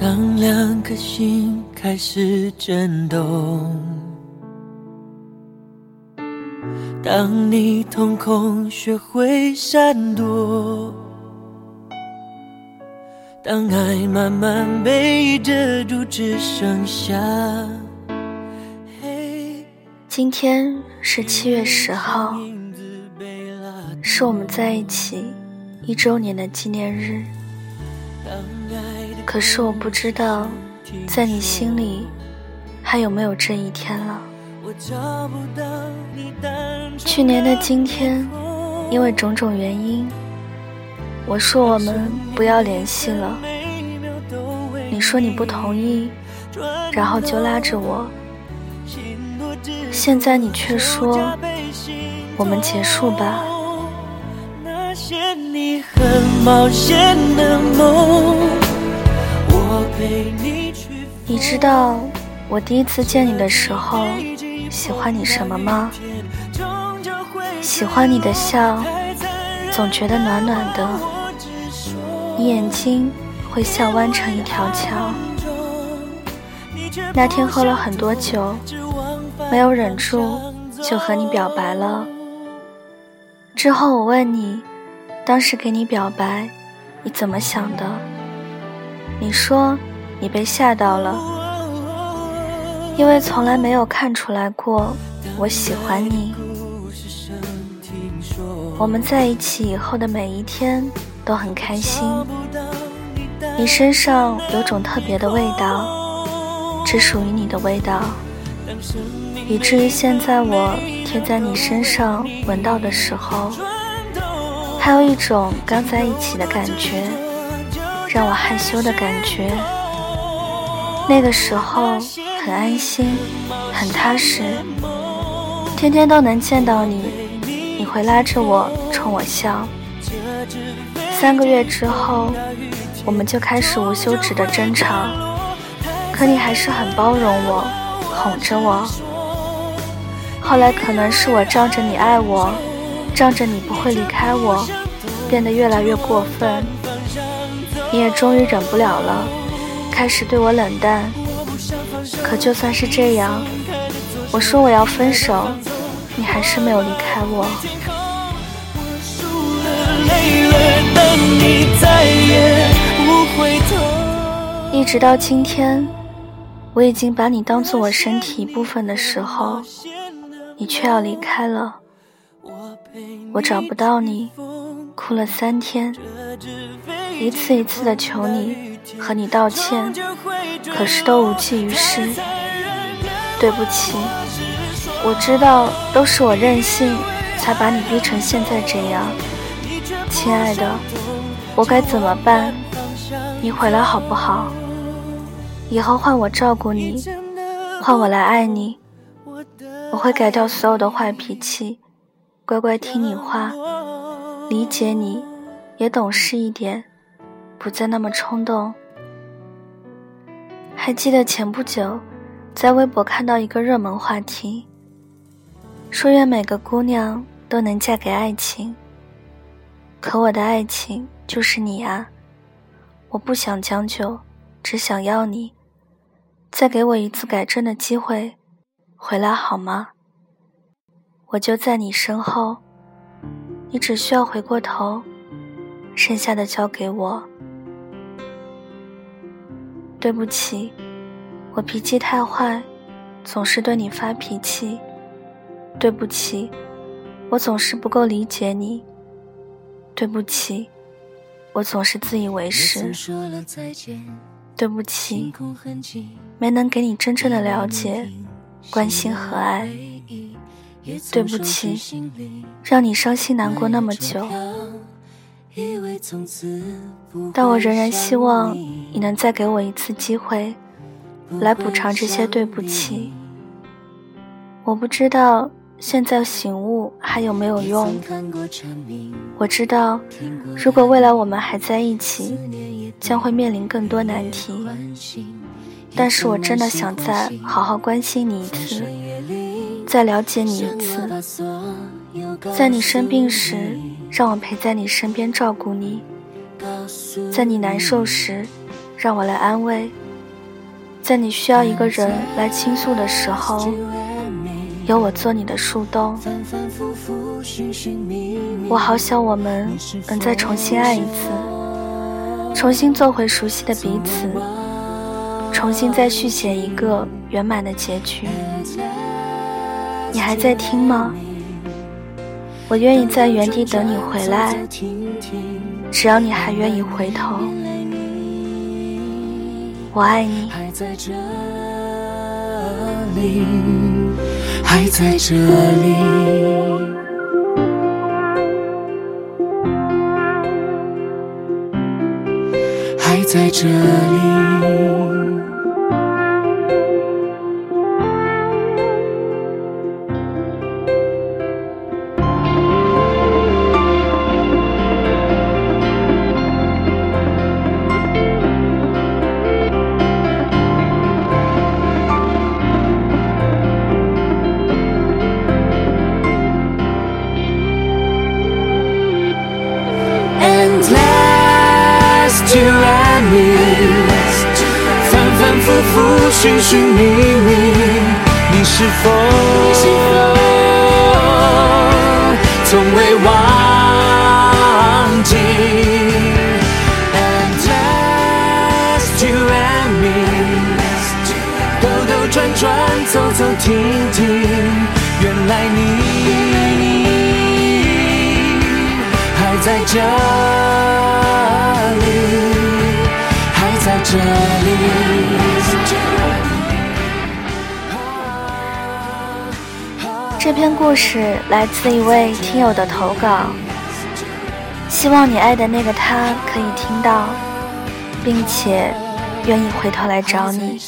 当两颗心开始震动，当你瞳孔学会闪躲，当爱慢慢被遮住，只剩下黑。今天是七月十号，是我们在一起一周年的纪念日。可是我不知道，在你心里还有没有这一天了。去年的今天，因为种种原因，我说我们不要联系了。你说你不同意，然后就拉着我。现在你却说我们结束吧。你知道我第一次见你的时候喜欢你什么吗？喜欢你的笑，总觉得暖暖的。你眼睛会笑弯成一条桥。那天喝了很多酒，没有忍住就和你表白了。之后我问你，当时给你表白，你怎么想的？你说你被吓到了，因为从来没有看出来过我喜欢你。我们在一起以后的每一天都很开心。你身上有种特别的味道，只属于你的味道，以至于现在我贴在你身上闻到的时候，还有一种刚在一起的感觉。让我害羞的感觉，那个时候很安心，很踏实，天天都能见到你，你会拉着我冲我笑。三个月之后，我们就开始无休止的争吵，可你还是很包容我，哄着我。后来可能是我仗着你爱我，仗着你不会离开我，变得越来越过分。你也终于忍不了了，开始对我冷淡。可就算是这样，我说我要分手，你还是没有离开我。一直到今天，我已经把你当做我身体一部分的时候，你却要离开了。我找不到你，哭了三天。一次一次的求你和你道歉，可是都无济于事。对不起，我知道都是我任性，才把你逼成现在这样。亲爱的，我该怎么办？你回来好不好？以后换我照顾你，换我来爱你。我会改掉所有的坏脾气，乖乖听你话，理解你，也懂事一点。不再那么冲动。还记得前不久，在微博看到一个热门话题，说愿每个姑娘都能嫁给爱情。可我的爱情就是你啊！我不想将就，只想要你。再给我一次改正的机会，回来好吗？我就在你身后，你只需要回过头，剩下的交给我。对不起，我脾气太坏，总是对你发脾气。对不起，我总是不够理解你。对不起，我总是自以为是。对不起，没能给你真正的了解、关心和爱。对不起，让你伤心难过那么久。但我仍然希望你能再给我一次机会，来补偿这些对不起。我不知道现在醒悟还有没有用。我知道，如果未来我们还在一起，将会面临更多难题。但是我真的想再好好关心你一次，再了解你一次，在你生病时。让我陪在你身边照顾你，在你难受时，让我来安慰。在你需要一个人来倾诉的时候，有我做你的树洞。我好想我们能再重新爱一次，重新做回熟悉的彼此，重新再续写一个圆满的结局。你还在听吗？我愿意在原地等你回来，只要你还愿意回头。我爱你。还在这里，还在这里，还在这里。寻寻觅觅，你是否从未忘记？Endless you and me，兜兜转转，走走停停，原来你还在这里，还在这里。这篇故事来自一位听友的投稿，希望你爱的那个他可以听到，并且愿意回头来找你。